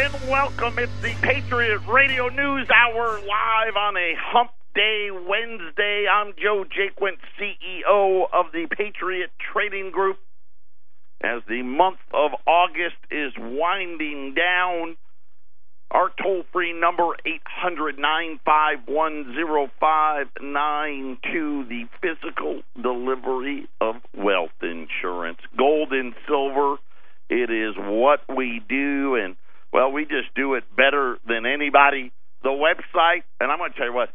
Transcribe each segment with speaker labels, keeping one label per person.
Speaker 1: and welcome. It's the Patriot Radio News Hour live on a hump day Wednesday. I'm Joe Jaquint, CEO of the Patriot Trading Group. As the month of August is winding down, our toll free number, 800 951 0592, the physical delivery of wealth insurance. Gold and silver, it is what we do, and well, we just do it better than anybody. The website, and I'm going to tell you what,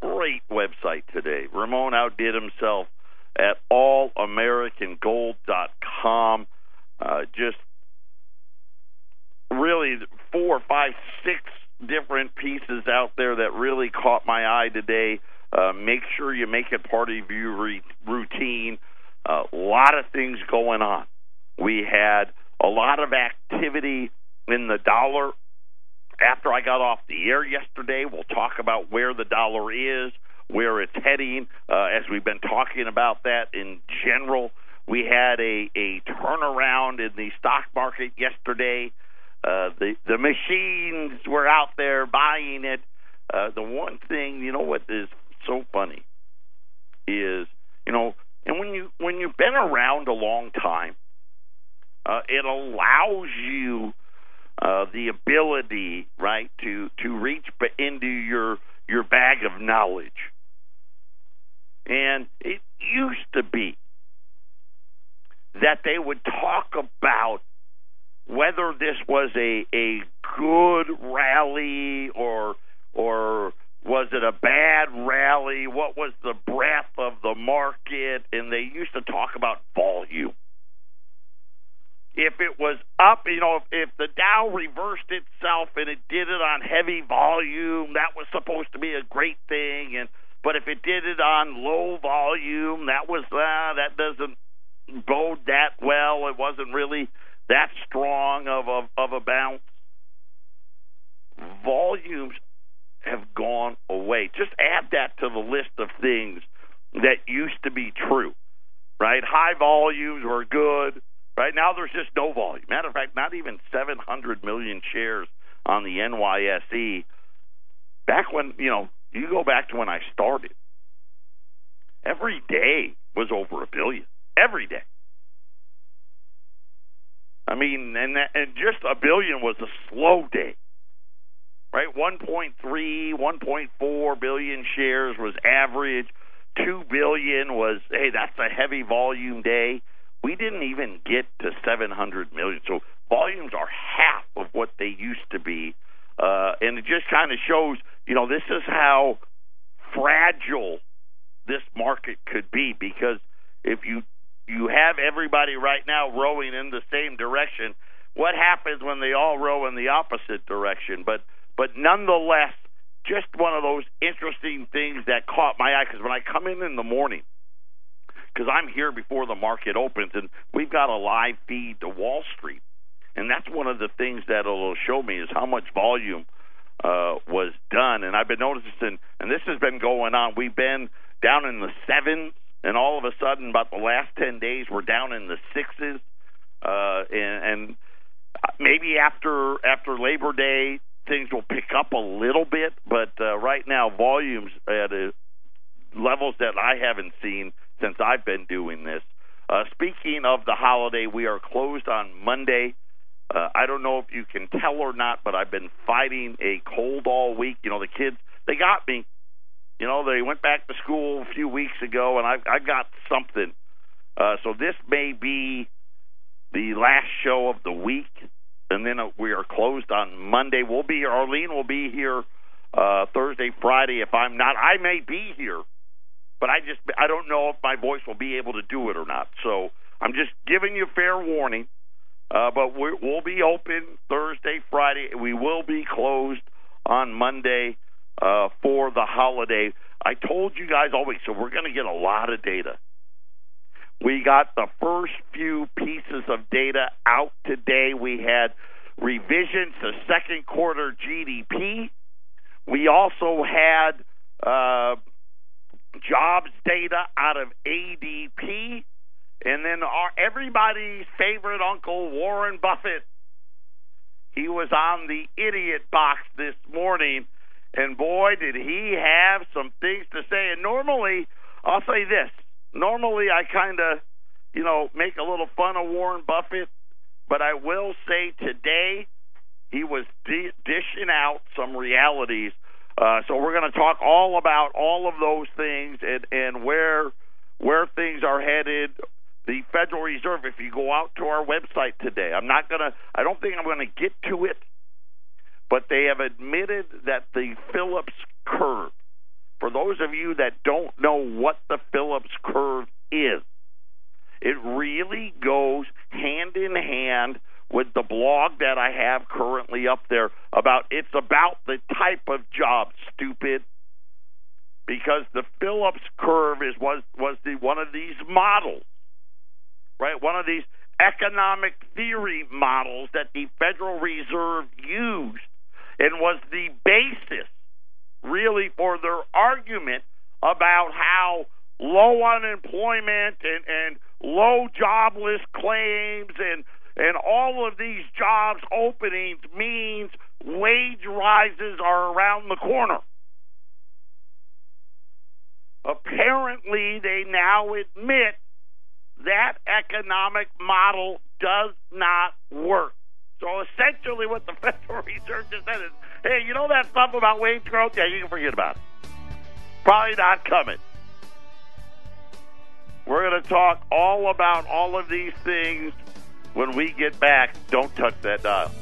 Speaker 1: great website today. Ramon outdid himself at allamericangold.com. Uh, just really four, five, six different pieces out there that really caught my eye today. Uh, make sure you make it part of your re- routine. A uh, lot of things going on. We had a lot of activity in the dollar. After I got off the air yesterday, we'll talk about where the dollar is, where it's heading, uh, as we've been talking about that in general. We had a, a turnaround in the stock market yesterday. Uh, the the machines were out there buying it. Uh, the one thing, you know, what is so funny is, you know, and when you when you've been around a long time, uh, it allows you uh, the ability, right, to to reach into your your bag of knowledge. And it used to be that they would talk about whether this was a a good rally or or was it a bad rally? What was the breadth of the market? And they used to talk about volume if it was up, you know, if, if the Dow reversed itself and it did it on heavy volume, that was supposed to be a great thing. And but if it did it on low volume, that was uh, that doesn't bode that well. It wasn't really that strong of a of a bounce. Volumes have gone away. Just add that to the list of things that used to be true. Right? High volumes were good Right now, there's just no volume. Matter of fact, not even 700 million shares on the NYSE. Back when, you know, you go back to when I started, every day was over a billion. Every day. I mean, and that, and just a billion was a slow day, right? 1.3, 1.4 billion shares was average. Two billion was hey, that's a heavy volume day. We didn't even get to 700 million. So volumes are half of what they used to be. Uh, and it just kind of shows, you know, this is how fragile this market could be because if you you have everybody right now rowing in the same direction, what happens when they all row in the opposite direction? But but nonetheless, just one of those interesting things that caught my eye because when I come in in the morning because I'm here before the market opens, and we've got a live feed to Wall Street, and that's one of the things that it'll show me is how much volume uh, was done. And I've been noticing, and this has been going on. We've been down in the sevens, and all of a sudden, about the last ten days, we're down in the sixes, uh, and, and maybe after after Labor Day, things will pick up a little bit. But uh, right now, volumes at a, levels that I haven't seen since I've been doing this. Uh, speaking of the holiday, we are closed on Monday. Uh, I don't know if you can tell or not, but I've been fighting a cold all week. You know, the kids, they got me. You know, they went back to school a few weeks ago, and I, I got something. Uh, so this may be the last show of the week, and then uh, we are closed on Monday. We'll be Arlene will be here uh, Thursday, Friday. If I'm not, I may be here but I just I don't know if my voice will be able to do it or not. So I'm just giving you fair warning. Uh, but we will be open Thursday, Friday. We will be closed on Monday uh, for the holiday. I told you guys all week, so we're going to get a lot of data. We got the first few pieces of data out today. We had revisions to second quarter GDP. We also had uh, jobs data out of ADP, and then our everybody's favorite uncle Warren Buffett. he was on the idiot box this morning, and boy, did he have some things to say. And normally, I'll say this: normally, I kind of, you know, make a little fun of Warren Buffett, but I will say today he was di- dishing out some realities. Uh, so we're going to talk all about all of those things and and where where things are headed. The Federal Reserve. If you go out to our website today, I'm not going to. I don't think I'm going to get to it, but they have admitted that the Phillips curve. For those of you that don't know what the Phillips curve is, it really goes hand in hand with the blog that I have currently up there about it's about the type of job, stupid. Because the Phillips curve is was was the one of these models, right? One of these economic theory models that the Federal Reserve used and was the basis really for their argument about how low unemployment and, and low jobless claims and and all of these jobs openings means wage rises are around the corner. Apparently, they now admit that economic model does not work. So essentially, what the Federal Reserve just said is, hey, you know that stuff about wage growth? Yeah, you can forget about it. Probably not coming. We're going to talk all about all of these things when we get back. Don't touch that dial.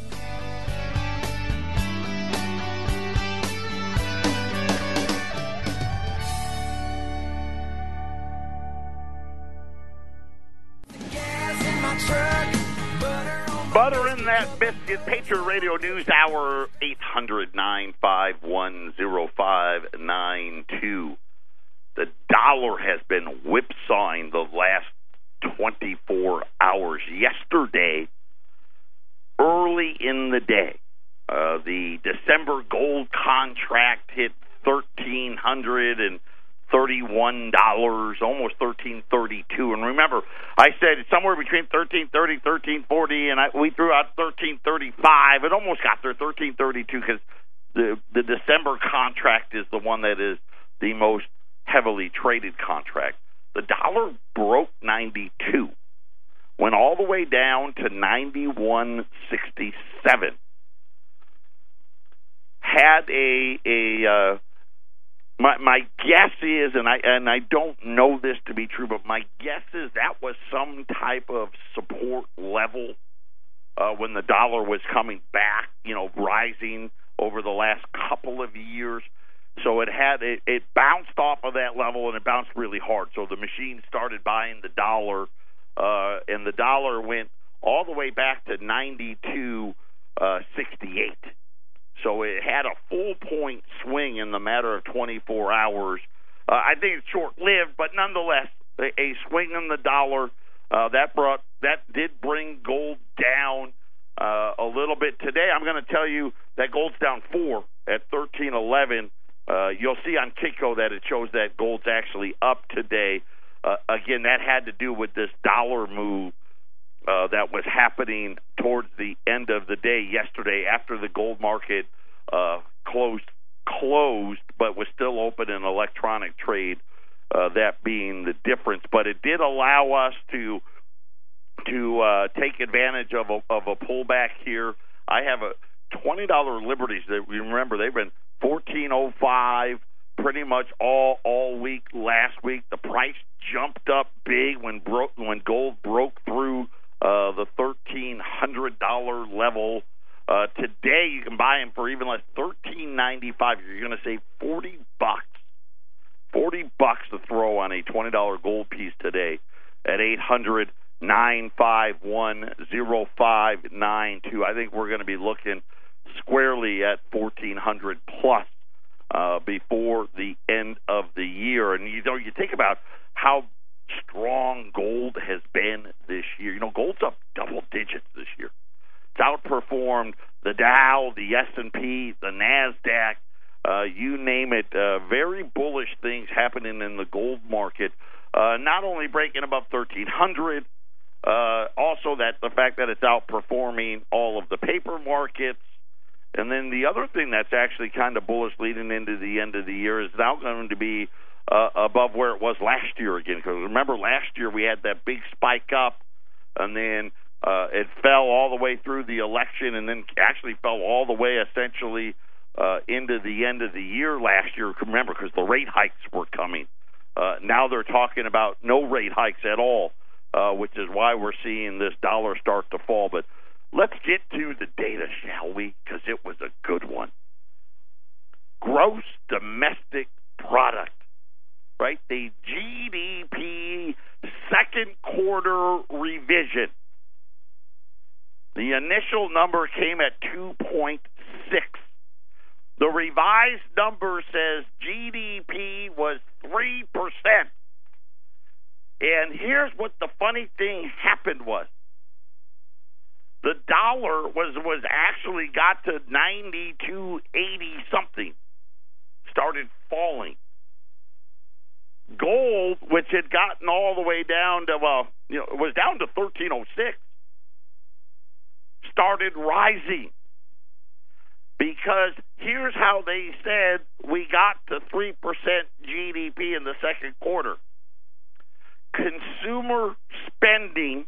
Speaker 1: Butter in that biscuit. Patriot Radio News Hour, 800 951 0592. The dollar has been whipsawing the last 24 hours. Yesterday, early in the day, uh, the December gold contract hit thirteen hundred and thirty-one dollars, almost thirteen thirty-two. And remember, I said it's somewhere between thirteen thirty, thirteen forty, and I, we threw out thirteen thirty-five. It almost got there, thirteen thirty-two, because the the December contract is the one that is the most heavily traded contract. The dollar broke ninety-two, went all the way down to ninety-one sixty-seven. Had a a uh, my my guess is, and I and I don't know this to be true, but my guess is that was some type of support level uh, when the dollar was coming back, you know, rising over the last couple of years. So it had it, it bounced off of that level and it bounced really hard. So the machine started buying the dollar, uh, and the dollar went all the way back to ninety two uh, sixty eight. So it had a full point swing in the matter of 24 hours. Uh, I think it's short lived, but nonetheless, a, a swing in the dollar uh, that brought that did bring gold down uh, a little bit today. I'm going to tell you that gold's down four at 1311. Uh, you'll see on Kitco that it shows that gold's actually up today. Uh, again, that had to do with this dollar move uh, that was happening towards the end of the day yesterday after the gold market uh, closed closed but was still open in electronic trade uh, that being the difference but it did allow us to to uh, take advantage of a, of a pullback here I have a twenty dollar liberties that remember they've been fourteen oh five pretty much all all week last week the price jumped up big when broke when gold broke through uh, the thirteen hundred dollar level. Uh, today you can buy them for even less thirteen ninety five. You're going to save forty bucks, forty bucks to throw on a twenty dollar gold piece today at eight hundred nine five one zero five nine two. I think we're going to be looking squarely at fourteen hundred plus uh, before the end of the year. And you know, you think about how strong gold has been this year. You know, gold's up double digits this year. It's outperformed the Dow, the S and P, the Nasdaq. Uh, you name it. Uh, very bullish things happening in the gold market. Uh, not only breaking above thirteen hundred, Uh, also, that the fact that it's outperforming all of the paper markets. And then the other thing that's actually kind of bullish leading into the end of the year is now going to be uh, above where it was last year again. Because remember, last year we had that big spike up, and then uh, it fell all the way through the election, and then actually fell all the way essentially uh, into the end of the year last year. Remember, because the rate hikes were coming. Uh, now they're talking about no rate hikes at all, uh, which is why we're seeing this dollar start to fall. But let's get to the data, shall we? Because it was a good one. Gross domestic product, right? The GDP second quarter revision. The initial number came at 2.6. The revised number says GDP was 3%. And here's what the funny thing happened was. The dollar was was actually got to 92.80 something. Started falling. Gold, which had gotten all the way down to well, you know, it was down to 1306, started rising because here's how they said we got to 3% GDP in the second quarter. Consumer spending,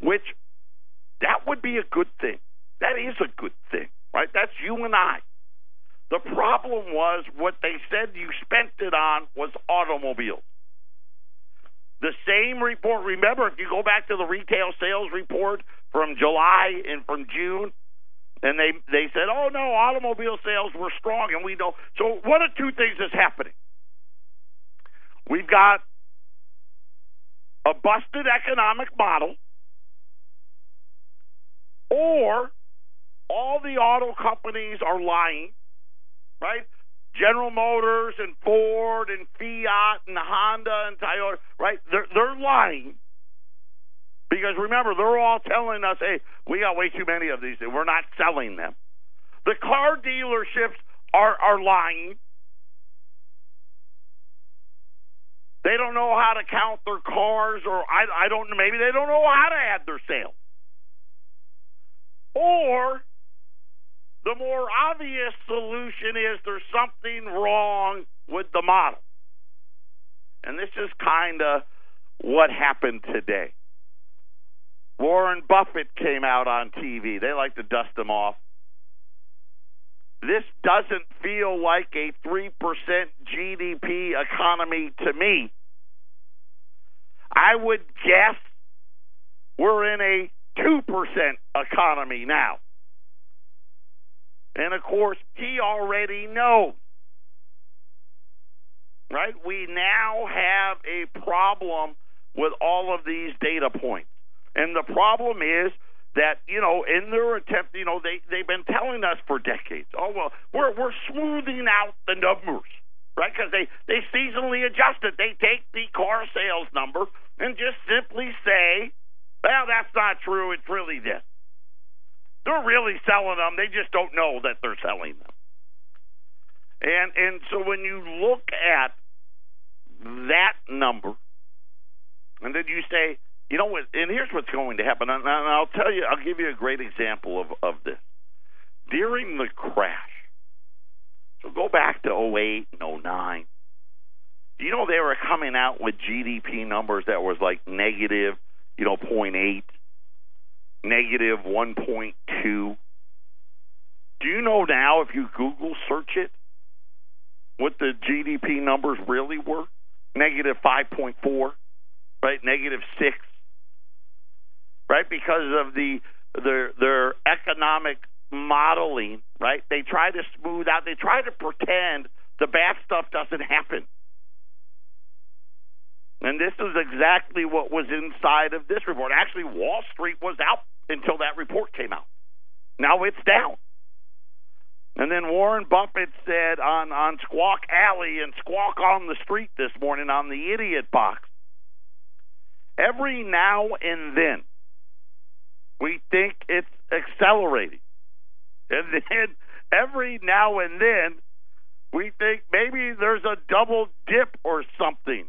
Speaker 1: which that would be a good thing. That is a good thing, right? That's you and I. The problem was what they said you spent it on was automobiles. The same report, remember, if you go back to the retail sales report from July and from June, and they they said, "Oh no, automobile sales were strong," and we know. So one of two things is happening. We've got a busted economic model, or all the auto companies are lying, right? General Motors and Ford and Fiat and Honda and Toyota, right? They're they're lying because remember, they're all telling us, hey, we got way too many of these, we're not selling them. The car dealerships are, are lying. They don't know how to count their cars, or I, I don't know, maybe they don't know how to add their sales. Or the more obvious solution is there's something wrong with the model. And this is kind of what happened today. Warren Buffett came out on TV. They like to dust him off. This doesn't feel like a 3% GDP economy to me. I would guess we're in a 2% economy now. And of course, he already knows. Right? We now have a problem with all of these data points. And the problem is that you know in their attempt, you know they they've been telling us for decades, oh well, we're we're smoothing out the numbers, right? Because they they seasonally adjust it. They take the car sales number and just simply say, well, that's not true. It's really this. They're really selling them. They just don't know that they're selling them. And and so when you look at that number, and then you say, you know what? And here's what's going to happen. And I'll tell you. I'll give you a great example of of this. During the crash, so go back to 08 and 09. You know they were coming out with GDP numbers that was like negative, you know, 0.8, negative 1.2. Do you know now if you Google search it, what the GDP numbers really were? Negative 5.4, right? Negative 6 right? Because of the their their economic modeling, right? They try to smooth out. They try to pretend the bad stuff doesn't happen. And this is exactly what was inside of this report. Actually, Wall Street was out until that report came out. Now it's down. And then Warren Buffett said on, on Squawk Alley and Squawk on the Street this morning on the Idiot Box every now and then we think it's accelerating. And then every now and then, we think maybe there's a double dip or something.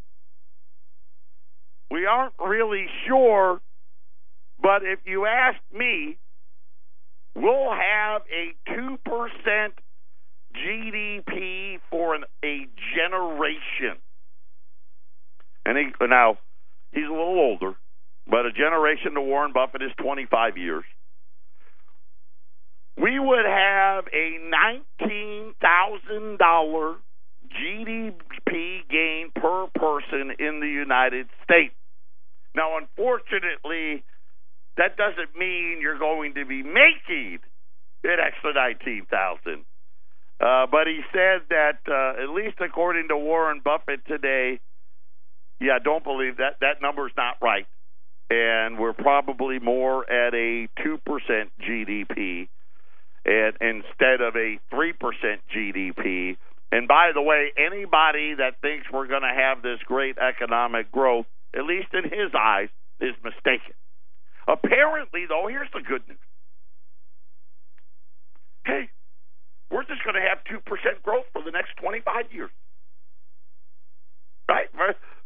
Speaker 1: We aren't really sure But if you ask me, we'll have a 2% GDP for an, a generation. And he, now, he's a little older, but a generation to Warren Buffett is 25 years. We would have a $19,000 GDP gain per person in the United States. Now, unfortunately, that doesn't mean you're going to be making an extra 19000 uh, but he said that, uh, at least according to Warren Buffett today, yeah, don't believe that. That number's not right. And we're probably more at a 2% GDP and instead of a 3% GDP. And by the way, anybody that thinks we're going to have this great economic growth, at least in his eyes, is mistaken. Apparently, though, here's the good news. Hey, we're just going to have 2% growth for the next 25 years. Right?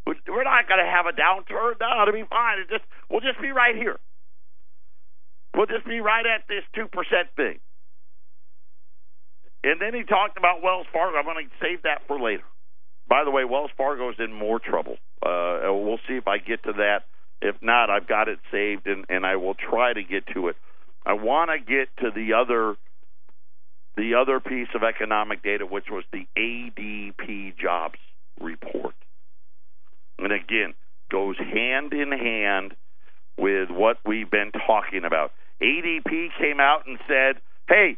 Speaker 1: We're not going to have a downturn. No, it'll be fine. It just We'll just be right here. We'll just be right at this 2% thing. And then he talked about Wells Fargo. I'm going to save that for later. By the way, Wells Fargo is in more trouble. Uh, we'll see if I get to that. If not, I've got it saved, and, and I will try to get to it. I want to get to the other the other piece of economic data, which was the ADP jobs report. And again, goes hand in hand with what we've been talking about. ADP came out and said, hey,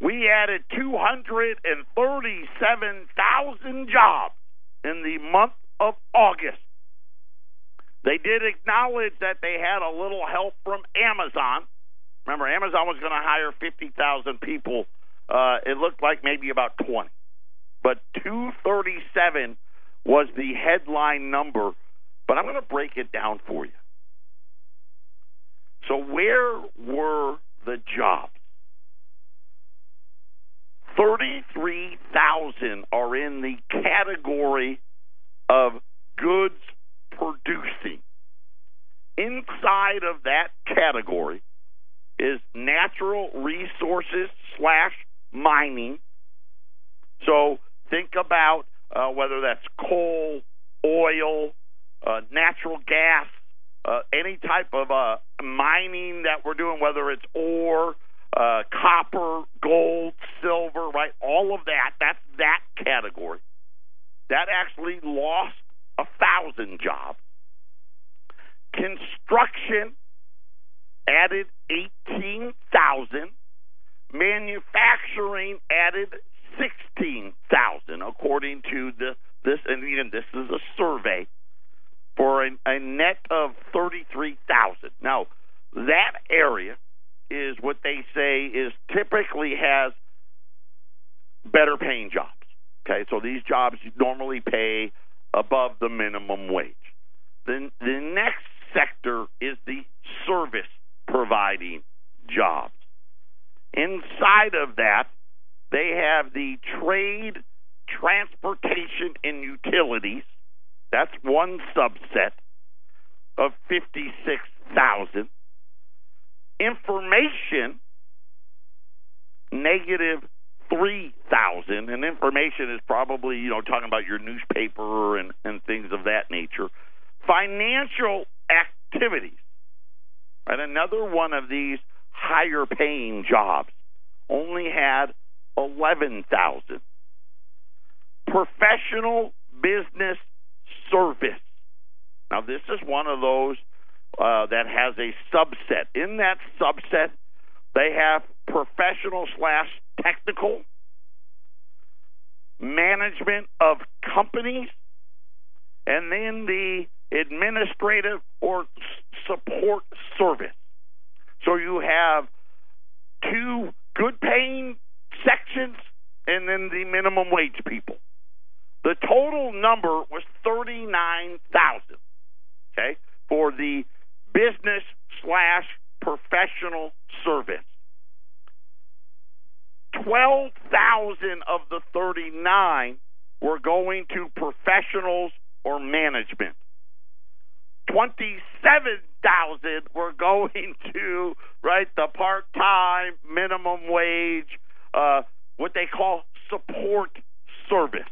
Speaker 1: we added 237,000 jobs in the month of August. They did acknowledge that they had a little help from Amazon. Remember, Amazon was going to hire 50,000 people. Uh, it looked like maybe about 20. But 237 was the headline number. But I'm going to break it down for you. So, where were the jobs? 33,000 are in the category of goods producing. Inside of that category is natural resources slash mining. So think about uh, whether that's coal, oil, uh, natural gas, uh, any type of uh, mining that we're doing, whether it's ore, uh, copper, gold, silver, right? All of that, that's that category. That actually lost a thousand jobs. Construction added 18,000. Manufacturing added 16,000, according to the, this, and again, this is a survey for a, a net of 33,000. Now, that area is what they say is typically has better paying jobs. Okay, so these jobs normally pay above the minimum wage. Then the next sector is the service providing jobs. Inside of that, they have the trade, transportation, and utilities. That's one subset of 56,000 information negative 3000 and information is probably you know talking about your newspaper and and things of that nature. Financial activities. And another one of these higher paying jobs only had 11000 professional business service. Now this is one of those uh, that has a subset. In that subset, they have professional slash technical management of companies, and then the administrative or support service. So you have two good paying sections and then the minimum wage people. The total number was 39,000. Okay? For the business slash professional service. 12,000 of the 39 were going to professionals or management. 27,000 were going to right the part-time minimum wage, uh, what they call support service,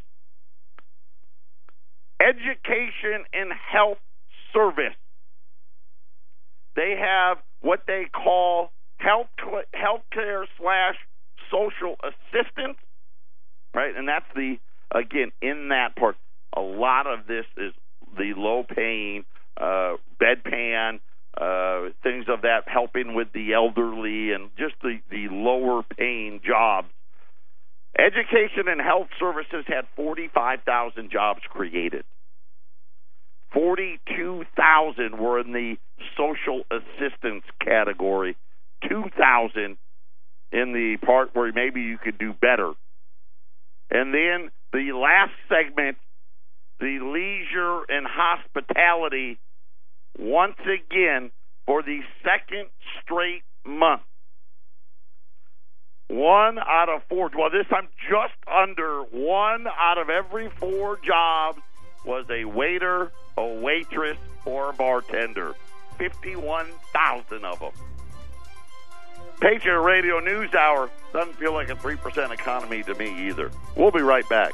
Speaker 1: education and health service. They have what they call health healthcare slash social assistance, right? And that's the again in that part. A lot of this is the low paying uh, bedpan, uh, things of that, helping with the elderly, and just the the lower paying jobs. Education and health services had 45,000 jobs created. 42,000 were in the social assistance category, 2,000 in the part where maybe you could do better. And then the last segment, the leisure and hospitality, once again, for the second straight month. One out of four, well, this time just under one out of every four jobs was a waiter, a waitress, or a bartender. 51,000 of them. Patriot Radio News Hour doesn't feel like a 3% economy to me either. We'll be right back.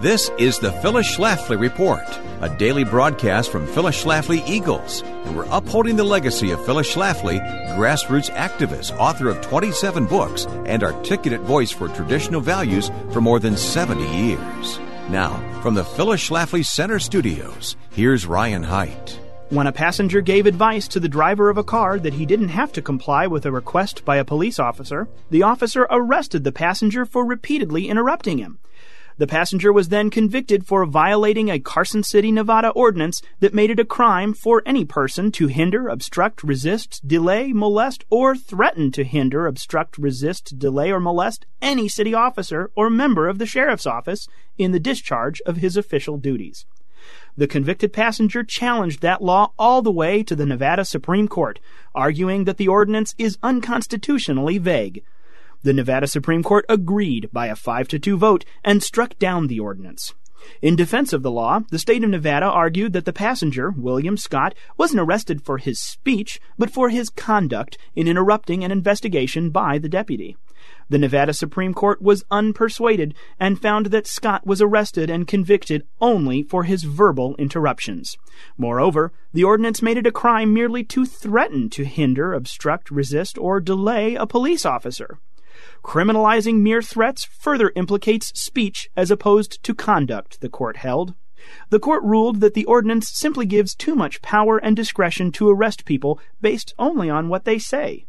Speaker 2: This is the Phyllis Schlafly Report, a daily broadcast from Phyllis Schlafly Eagles, and we're upholding the legacy of Phyllis Schlafly, grassroots activist, author of 27 books, and articulate voice for traditional values for more than 70 years. Now, from the Phyllis Schlafly Center Studios, here's Ryan Haidt.
Speaker 3: When a passenger gave advice to the driver of a car that he didn't have to comply with a request by a police officer, the officer arrested the passenger for repeatedly interrupting him. The passenger was then convicted for violating a Carson City, Nevada ordinance that made it a crime for any person to hinder, obstruct, resist, delay, molest, or threaten to hinder, obstruct, resist, delay, or molest any city officer or member of the sheriff's office in the discharge of his official duties. The convicted passenger challenged that law all the way to the Nevada Supreme Court, arguing that the ordinance is unconstitutionally vague. The Nevada Supreme Court agreed by a 5 to 2 vote and struck down the ordinance. In defense of the law, the state of Nevada argued that the passenger, William Scott, wasn't arrested for his speech, but for his conduct in interrupting an investigation by the deputy. The Nevada Supreme Court was unpersuaded and found that Scott was arrested and convicted only for his verbal interruptions. Moreover, the ordinance made it a crime merely to threaten to hinder, obstruct, resist, or delay a police officer. Criminalizing mere threats further implicates speech as opposed to conduct, the court held. The court ruled that the ordinance simply gives too much power and discretion to arrest people based only on what they say.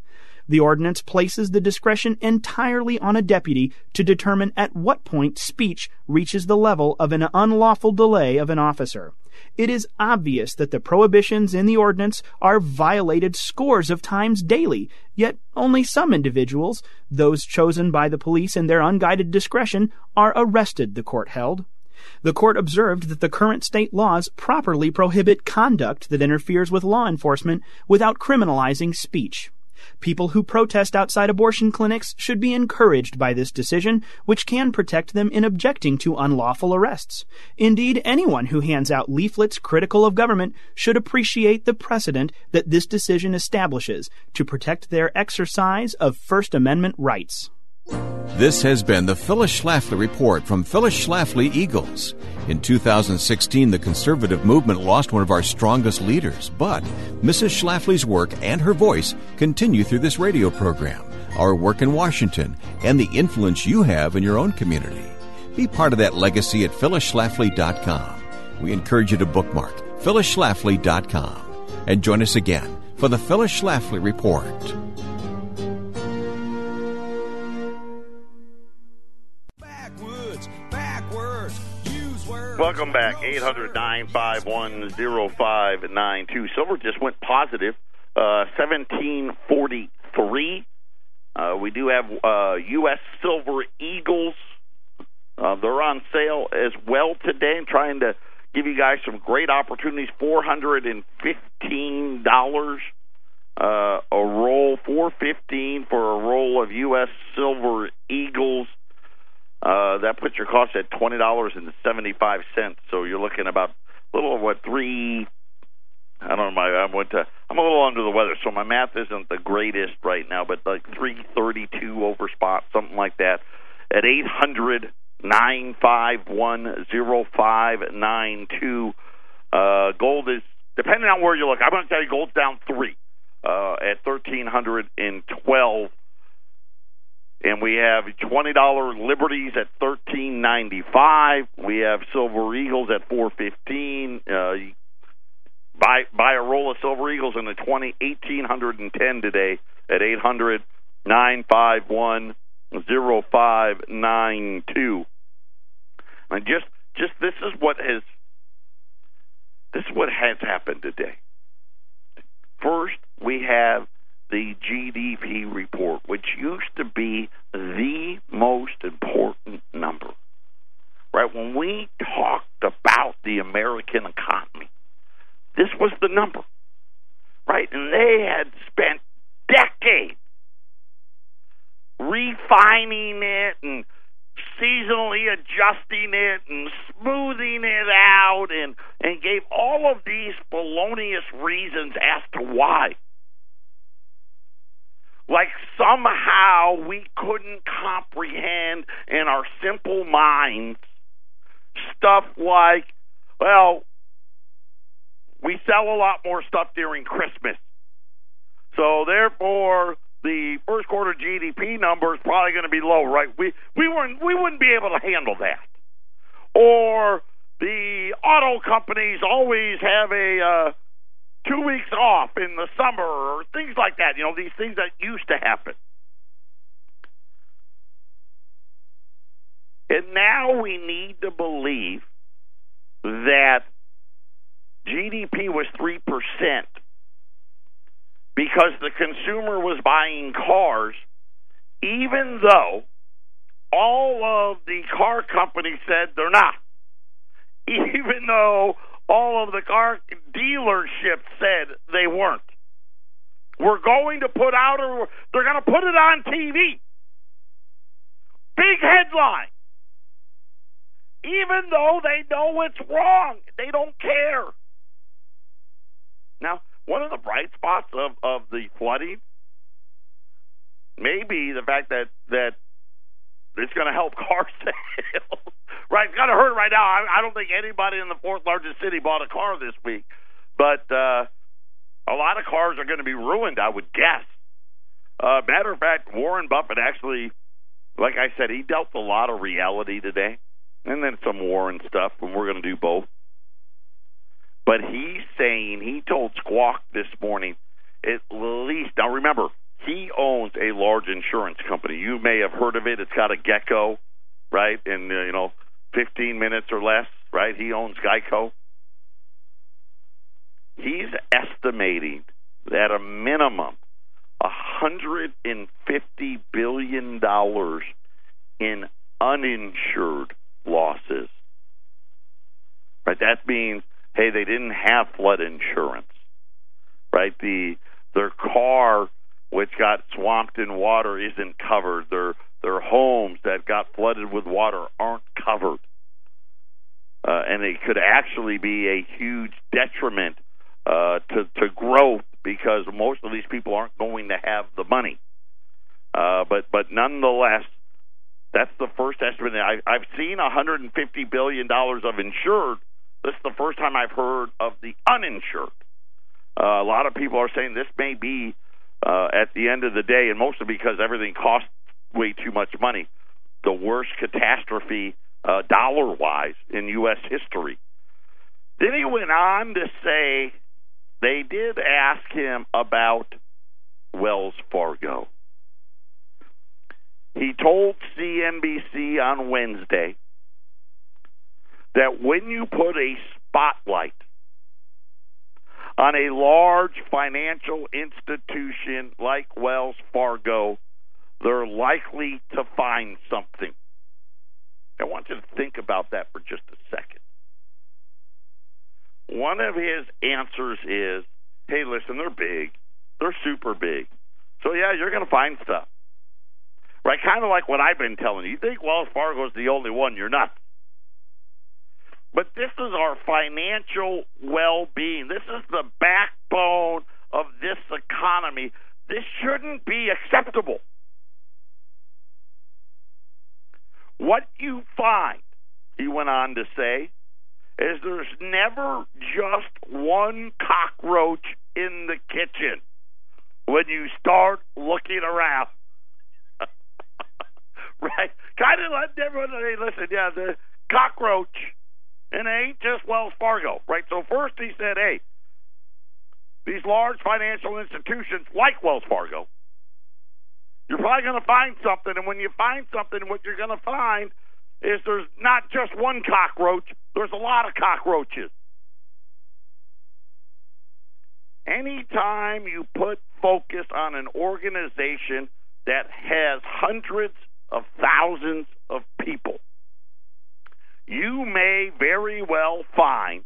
Speaker 3: The ordinance places the discretion entirely on a deputy to determine at what point speech reaches the level of an unlawful delay of an officer. It is obvious that the prohibitions in the ordinance are violated scores of times daily, yet only some individuals, those chosen by the police in their unguided discretion, are arrested, the court held. The court observed that the current state laws properly prohibit conduct that interferes with law enforcement without criminalizing speech. People who protest outside abortion clinics should be encouraged by this decision, which can protect them in objecting to unlawful arrests. Indeed, anyone who hands out leaflets critical of government should appreciate the precedent that this decision establishes to protect their exercise of First Amendment rights.
Speaker 2: This has been the Phyllis Schlafly Report from Phyllis Schlafly Eagles. In 2016, the conservative movement lost one of our strongest leaders, but Mrs. Schlafly's work and her voice continue through this radio program, our work in Washington, and the influence you have in your own community. Be part of that legacy at phyllisschlafly.com. We encourage you to bookmark phyllisschlafly.com and join us again for the Phyllis Schlafly Report.
Speaker 1: Welcome back. 800 951 0592. Silver just went positive, uh, 1743. Uh, we do have uh, U.S. Silver Eagles. Uh, they're on sale as well today. Trying to give you guys some great opportunities. $415 uh, a roll, 415 for a roll of U.S. Silver Eagles. Uh, that puts your cost at twenty dollars and seventy five cents. So you're looking about a little over what three. I don't know. My I went to. I'm a little under the weather, so my math isn't the greatest right now. But like three thirty two over spot, something like that, at eight hundred nine five one zero five nine two. Uh, gold is depending on where you look. I'm going to tell you, gold's down three uh, at thirteen hundred and twelve and we have twenty dollar liberties at thirteen ninety five. We have silver eagles at four fifteen. Uh, buy buy a roll of silver eagles in the twenty eighteen hundred and ten today at eight hundred nine five one zero five nine two. And just just this is what has this is what has happened today. First, we have the GDP report, which used to be the most important number. Right? When we talked about the American economy, this was the number. Right? And they had spent decades refining it and seasonally adjusting it and smoothing it out and and gave all of these felonious reasons as to why like somehow we couldn't comprehend in our simple minds stuff like, well, we sell a lot more stuff during Christmas. So therefore, the first quarter GDP number is probably going to be low, right? We we weren't we wouldn't be able to handle that. Or the auto companies always have a uh, two weeks off in the summer or things like that. You know, these things that used to happen. And now we need to believe that GDP was 3% because the consumer was buying cars, even though all of the car companies said they're not. Even though all of the car dealerships said they weren't. We're going to put out, or they're going to put it on TV. Big headline. Even though they know it's wrong, they don't care. Now, one of the bright spots of, of the flooding may be the fact that, that it's going to help car sales. right, it's kind of hurt right now. I, I don't think anybody in the fourth largest city bought a car this week, but uh, a lot of cars are going to be ruined. I would guess. Uh, matter of fact, Warren Buffett actually, like I said, he dealt a lot of reality today, and then some Warren stuff, and we're going to do both. But he's saying he told Squawk this morning at least. Now remember, he owns a large insurance company. You may have heard of it. It's got a gecko, right? And uh, you know, 15 minutes or less, right? He owns Geico. He's estimating that a minimum 150 billion dollars in uninsured losses. Right? That means hey, they didn't have flood insurance. Right? The their car which got swamped in water isn't covered. Their their homes that got flooded with water aren't covered, uh, and it could actually be a huge detriment uh, to to growth because most of these people aren't going to have the money. Uh, but but nonetheless, that's the first estimate. I, I've seen 150 billion dollars of insured. This is the first time I've heard of the uninsured. Uh, a lot of people are saying this may be uh, at the end of the day, and mostly because everything costs way too much money, the worst catastrophe uh, dollar wise in U.S. history. Then he went on to say they did ask him about Wells Fargo. He told CNBC on Wednesday that when you put a spotlight on a large financial institution like Wells Fargo, they're likely to find something. I want you to think about that for just a second. One of his answers is hey, listen, they're big, they're super big. So, yeah, you're going to find stuff. Right? Kind of like what I've been telling you. You think Wells Fargo is the only one, you're not. But this is our financial well being. This is the backbone of this economy. This shouldn't be acceptable. What you find, he went on to say, is there's never just one cockroach in the kitchen when you start looking around. right? Kind of let everyone hey, listen, yeah, the cockroach, and it ain't just Wells Fargo, right? So first he said, hey, these large financial institutions like Wells Fargo, you're probably going to find something, and when you find something, what you're going to find is there's not just one cockroach, there's a lot of cockroaches. Anytime you put focus on an organization that has hundreds of thousands of people, you may very well find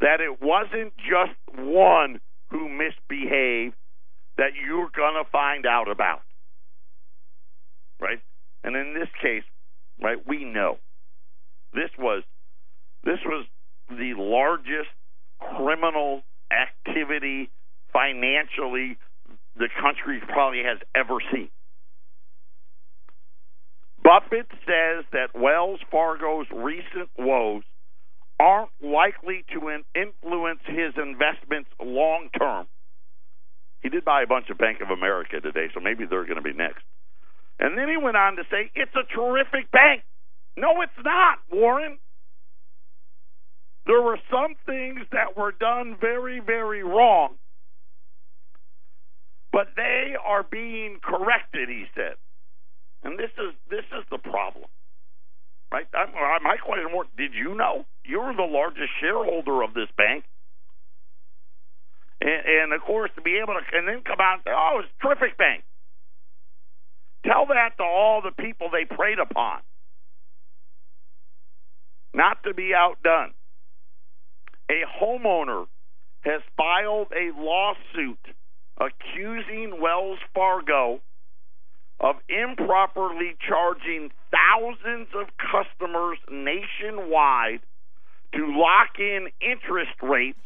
Speaker 1: that it wasn't just one who misbehaved that you're going to find out about. Right? And in this case, right, we know this was this was the largest criminal activity financially the country probably has ever seen. Buffett says that Wells Fargo's recent woes aren't likely to influence his investments long term. He did buy a bunch of Bank of America today, so maybe they're going to be next. And then he went on to say, it's a terrific bank. No, it's not, Warren. There were some things that were done very, very wrong, but they are being corrected, he said. And this is this is the problem, right? I'm, my question was: Did you know you were the largest shareholder of this bank? And, and of course, to be able to and then come out and say, "Oh, it's a terrific bank." Tell that to all the people they preyed upon. Not to be outdone. A homeowner has filed a lawsuit accusing Wells Fargo of improperly charging thousands of customers nationwide to lock in interest rates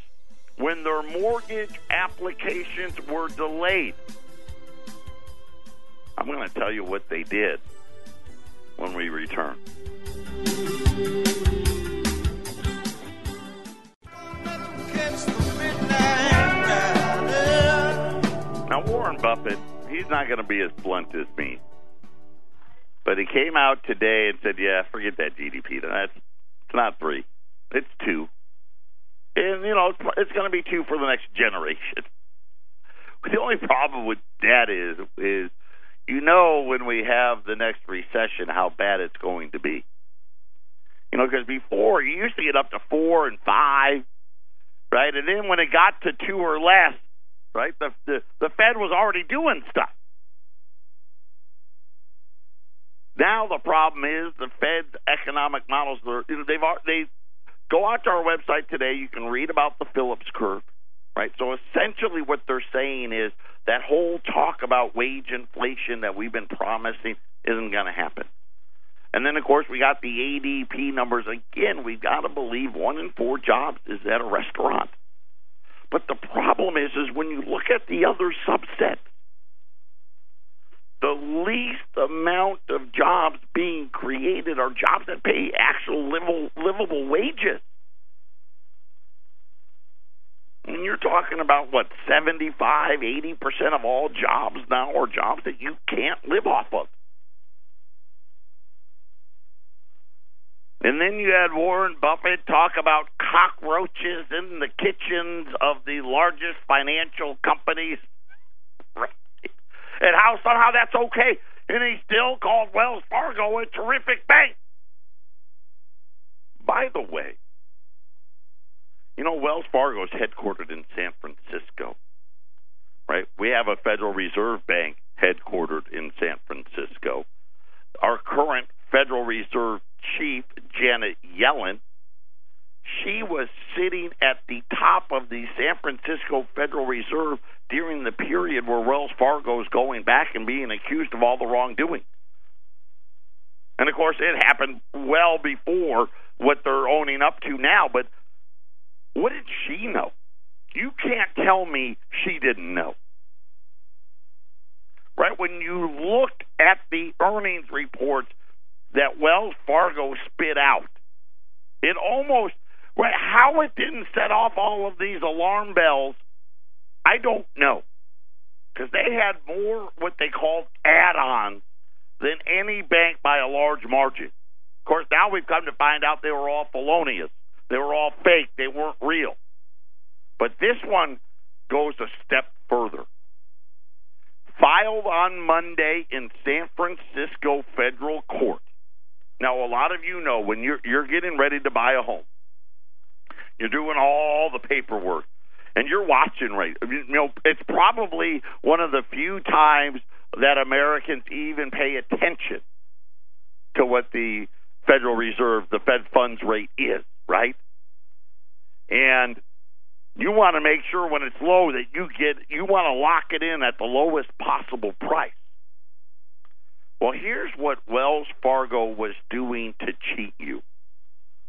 Speaker 1: when their mortgage applications were delayed. I'm going to tell you what they did when we return. Now, Warren Buffett, he's not going to be as blunt as me. But he came out today and said, yeah, forget that GDP. That's, it's not three, it's two. And, you know, it's, it's going to be two for the next generation. The only problem with that is, is you know when we have the next recession how bad it's going to be. You know, because before you used to get up to four and five, right? And then when it got to two or less, right, the the, the Fed was already doing stuff. Now the problem is the Fed's economic models. They've they go out to our website today. You can read about the Phillips curve, right? So essentially, what they're saying is that whole talk about wage inflation that we've been promising isn't going to happen. And then, of course, we got the ADP numbers. Again, we've got to believe one in four jobs is at a restaurant. But the problem is, is when you look at the other subset, the least amount of jobs being created are jobs that pay actual livable, livable wages. And you're talking about what 75, 80 percent of all jobs now are jobs that you can't live off of. And then you had Warren Buffett talk about cockroaches in the kitchens of the largest financial companies. And how somehow that's okay. And he still called Wells Fargo a terrific bank. By the way, you know, Wells Fargo is headquartered in San Francisco, right? We have a Federal Reserve Bank headquartered in San Francisco. Our current Federal Reserve chief, Janet Yellen, she was sitting at the top of the San Francisco Federal Reserve during the period where Wells Fargo is going back and being accused of all the wrongdoing. And of course, it happened well before what they're owning up to now. But what did she know? You can't tell me she didn't know. Right? When you look at the earnings reports that Wells Fargo spit out, it almost, how it didn't set off all of these alarm bells, I don't know. Because they had more what they called add ons than any bank by a large margin. Of course, now we've come to find out they were all felonious. They were all fake. They weren't real. But this one goes a step further. Filed on Monday in San Francisco federal court. Now, a lot of you know when you're you're getting ready to buy a home, you're doing all the paperwork, and you're watching right. You know, it's probably one of the few times that Americans even pay attention to what the Federal Reserve, the Fed funds rate is, right? And you want to make sure when it's low that you get you want to lock it in at the lowest possible price. Well, here's what Wells Fargo was doing to cheat you.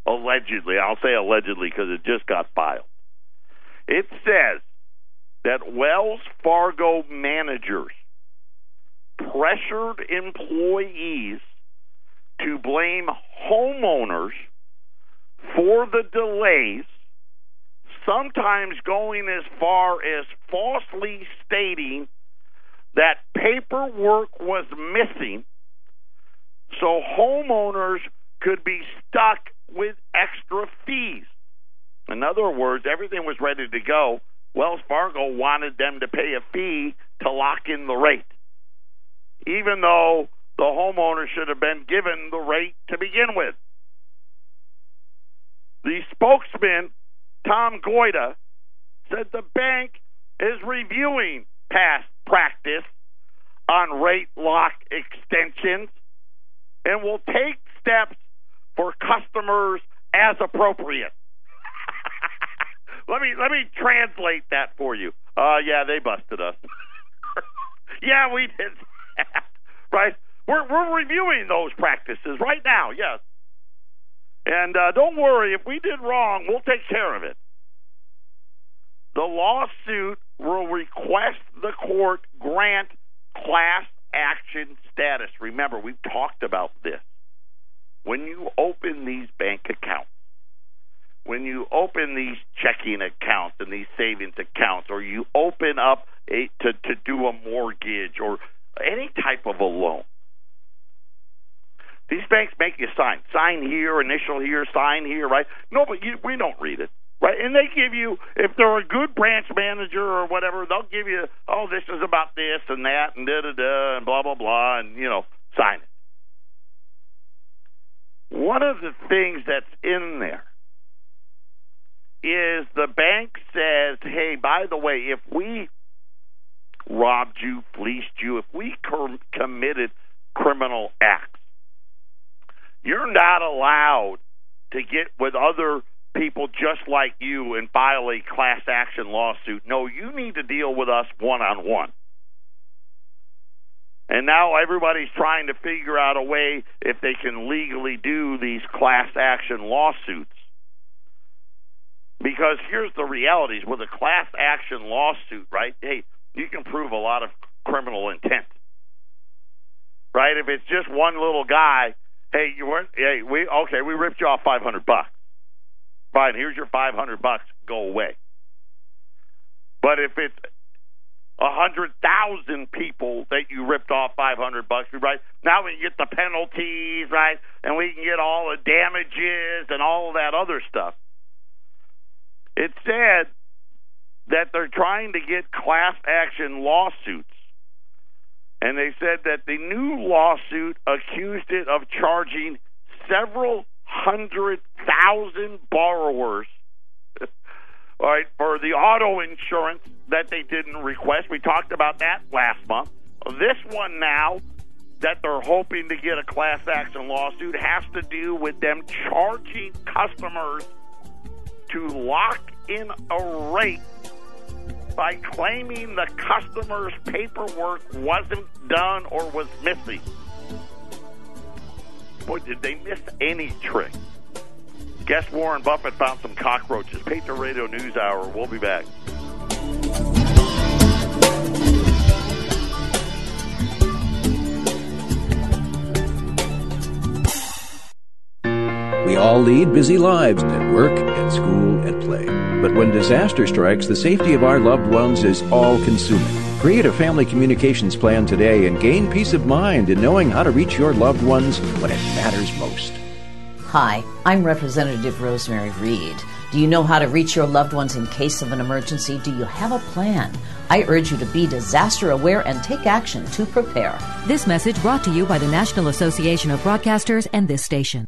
Speaker 1: Allegedly, I'll say allegedly because it just got filed. It says that Wells Fargo managers pressured employees to blame homeowners for the delays sometimes going as far as falsely stating that paperwork was missing so homeowners could be stuck with extra fees. In other words, everything was ready to go. Wells Fargo wanted them to pay a fee to lock in the rate, even though the homeowner should have been given the rate to begin with. The spokesman Tom Goyda said the bank is reviewing past practice on rate lock extensions and will take steps for customers as appropriate. let me let me translate that for you. Uh yeah, they busted us. yeah, we did that. Right? We're we're reviewing those practices right now. Yes. And uh, don't worry, if we did wrong, we'll take care of it. The lawsuit will request the court grant class action status. Remember, we've talked about this. When you open these bank accounts, when you open these checking accounts and these savings accounts, or you open up a, to, to do a mortgage or any type of a loan, these banks make you sign. Sign here, initial here, sign here, right? No, but you, we don't read it. Right, and they give you if they're a good branch manager or whatever, they'll give you, oh, this is about this and that and da da da and blah blah blah and you know, sign it. One of the things that's in there is the bank says, hey, by the way, if we robbed you, fleeced you, if we com- committed criminal acts, you're not allowed to get with other people just like you and file a class action lawsuit. No, you need to deal with us one on one. And now everybody's trying to figure out a way if they can legally do these class action lawsuits. Because here's the realities with a class action lawsuit, right? Hey, you can prove a lot of criminal intent. Right? If it's just one little guy Hey, you weren't. Hey, we okay. We ripped you off five hundred bucks. Fine. Here's your five hundred bucks. Go away. But if it's a hundred thousand people that you ripped off five hundred bucks, right? Now we can get the penalties, right? And we can get all the damages and all of that other stuff. It said that they're trying to get class action lawsuits and they said that the new lawsuit accused it of charging several hundred thousand borrowers all right, for the auto insurance that they didn't request. We talked about that last month. This one now that they're hoping to get a class action lawsuit has to do with them charging customers to lock in a rate by claiming the customer's paperwork wasn't done or was missing. Boy, did they miss any trick? Guess Warren Buffett found some cockroaches. Patriot Radio News Hour. We'll be back.
Speaker 4: We all lead busy lives at work, at school, at play. But when disaster strikes, the safety of our loved ones is all consuming. Create a family communications plan today and gain peace of mind in knowing how to reach your loved ones when it matters most.
Speaker 5: Hi, I'm Representative Rosemary Reed. Do you know how to reach your loved ones in case of an emergency? Do you have a plan? I urge you to be disaster aware and take action to prepare.
Speaker 6: This message brought to you by the National Association of Broadcasters and this station.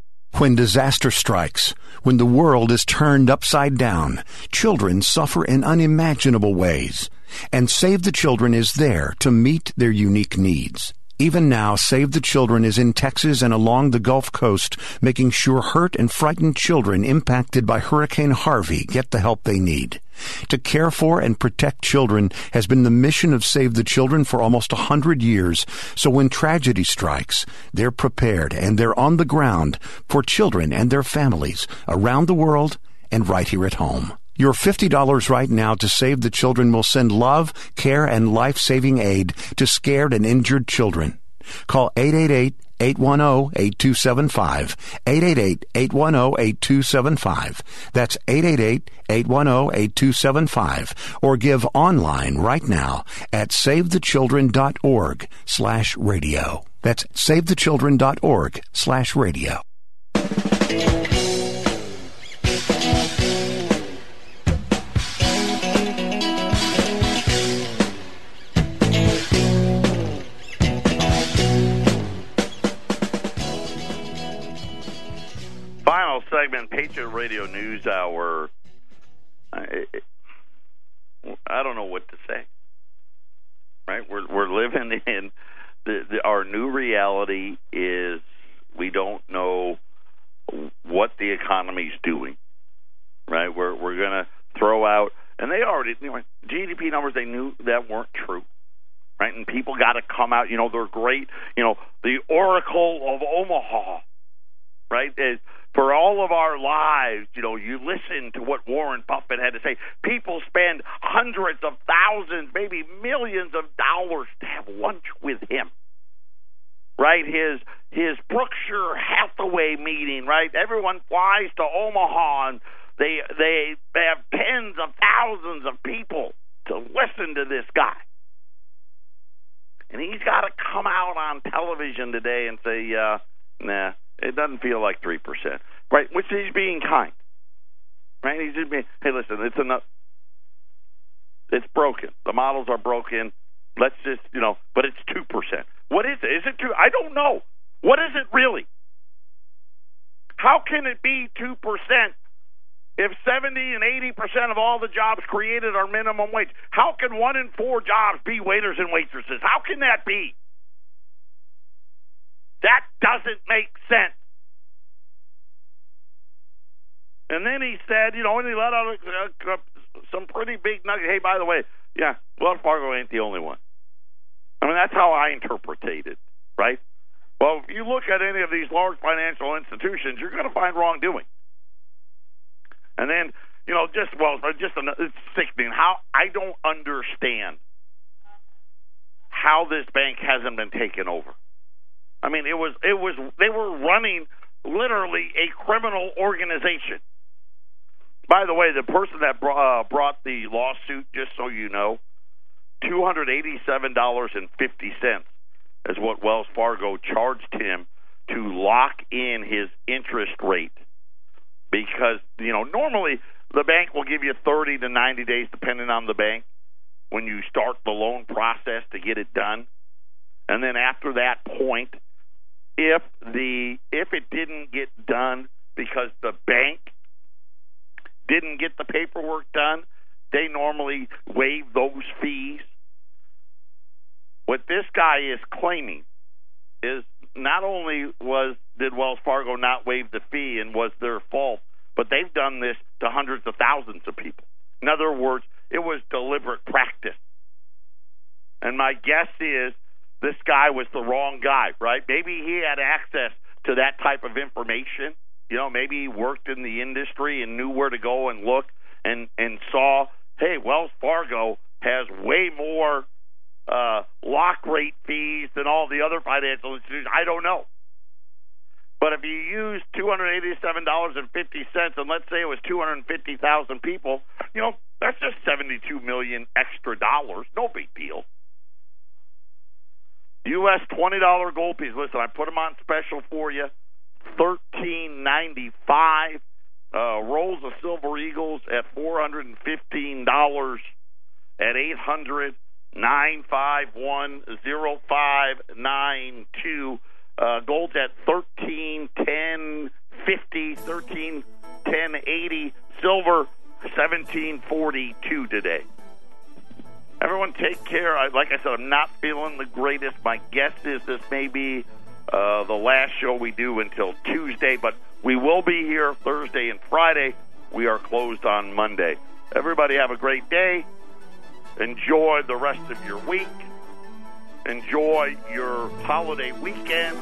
Speaker 7: When disaster strikes, when the world is turned upside down, children suffer in unimaginable ways. And Save the Children is there to meet their unique needs. Even now, Save the Children is in Texas and along the Gulf Coast, making sure hurt and frightened children impacted by Hurricane Harvey get the help they need. To care for and protect children has been the mission of Save the Children for almost a hundred years. So when tragedy strikes, they're prepared and they're on the ground for children and their families around the world and right here at home. Your $50 right now to Save the Children will send love, care, and life-saving aid to scared and injured children. Call 888 810 8275. 888 810 8275. That's 888 810 8275. Or give online right now at savethechildren.org slash radio. That's savethechildren.org slash radio.
Speaker 1: Segment, Patriot Radio News Hour. Uh, I, I don't know what to say. Right, we're we're living in the, the our new reality is we don't know what the economy's doing. Right, we're we're gonna throw out, and they already you GDP numbers they knew that weren't true. Right, and people got to come out. You know, they're great. You know, the Oracle of Omaha. Right, for all of our lives, you know, you listen to what Warren Buffett had to say. People spend hundreds of thousands, maybe millions of dollars to have lunch with him. Right? His his Berkshire Hathaway meeting, right? Everyone flies to Omaha and they they they have tens of thousands of people to listen to this guy. And he's got to come out on television today and say, uh, nah, it doesn't feel like three percent, right? Which he's being kind, right? He's just being, hey, listen, it's enough. It's broken. The models are broken. Let's just, you know, but it's two percent. What is it? Is it two? I don't know. What is it really? How can it be two percent if 70 and 80 percent of all the jobs created are minimum wage? How can one in four jobs be waiters and waitresses? How can that be? That doesn't make sense. And then he said, you know, and he let out uh, some pretty big nugget. Hey, by the way, yeah, Wells Fargo ain't the only one. I mean, that's how I interpreted it, right? Well, if you look at any of these large financial institutions, you're going to find wrongdoing. And then, you know, just well, just it's sickening. How I don't understand how this bank hasn't been taken over. I mean, it was it was they were running literally a criminal organization. By the way, the person that brought, uh, brought the lawsuit, just so you know, two hundred eighty-seven dollars and fifty cents is what Wells Fargo charged him to lock in his interest rate, because you know normally the bank will give you thirty to ninety days, depending on the bank, when you start the loan process to get it done, and then after that point, if the if it didn't get done because the bank didn't get the paperwork done, they normally waive those fees. What this guy is claiming is not only was did Wells Fargo not waive the fee and was their fault, but they've done this to hundreds of thousands of people. In other words, it was deliberate practice. And my guess is this guy was the wrong guy, right? Maybe he had access to that type of information. You know, maybe he worked in the industry and knew where to go and look and and saw, hey, Wells Fargo has way more uh, lock rate fees than all the other financial institutions. I don't know. But if you use two hundred eighty-seven dollars and fifty cents, and let's say it was two hundred fifty thousand people, you know that's just seventy-two million extra dollars. No big deal. U.S. twenty dollar gold piece. Listen, I put them on special for you, thirteen ninety-five. Uh, rolls of silver eagles at four hundred and fifteen dollars at eight hundred nine five one zero five nine two. Uh, gold's at thirteen ten fifty, thirteen ten eighty. Silver seventeen forty two today. Everyone, take care. I, like I said, I'm not feeling the greatest. My guess is this may be uh, the last show we do until Tuesday, but we will be here Thursday and Friday. We are closed on Monday. Everybody, have a great day. Enjoy the rest of your week. Enjoy your holiday weekend.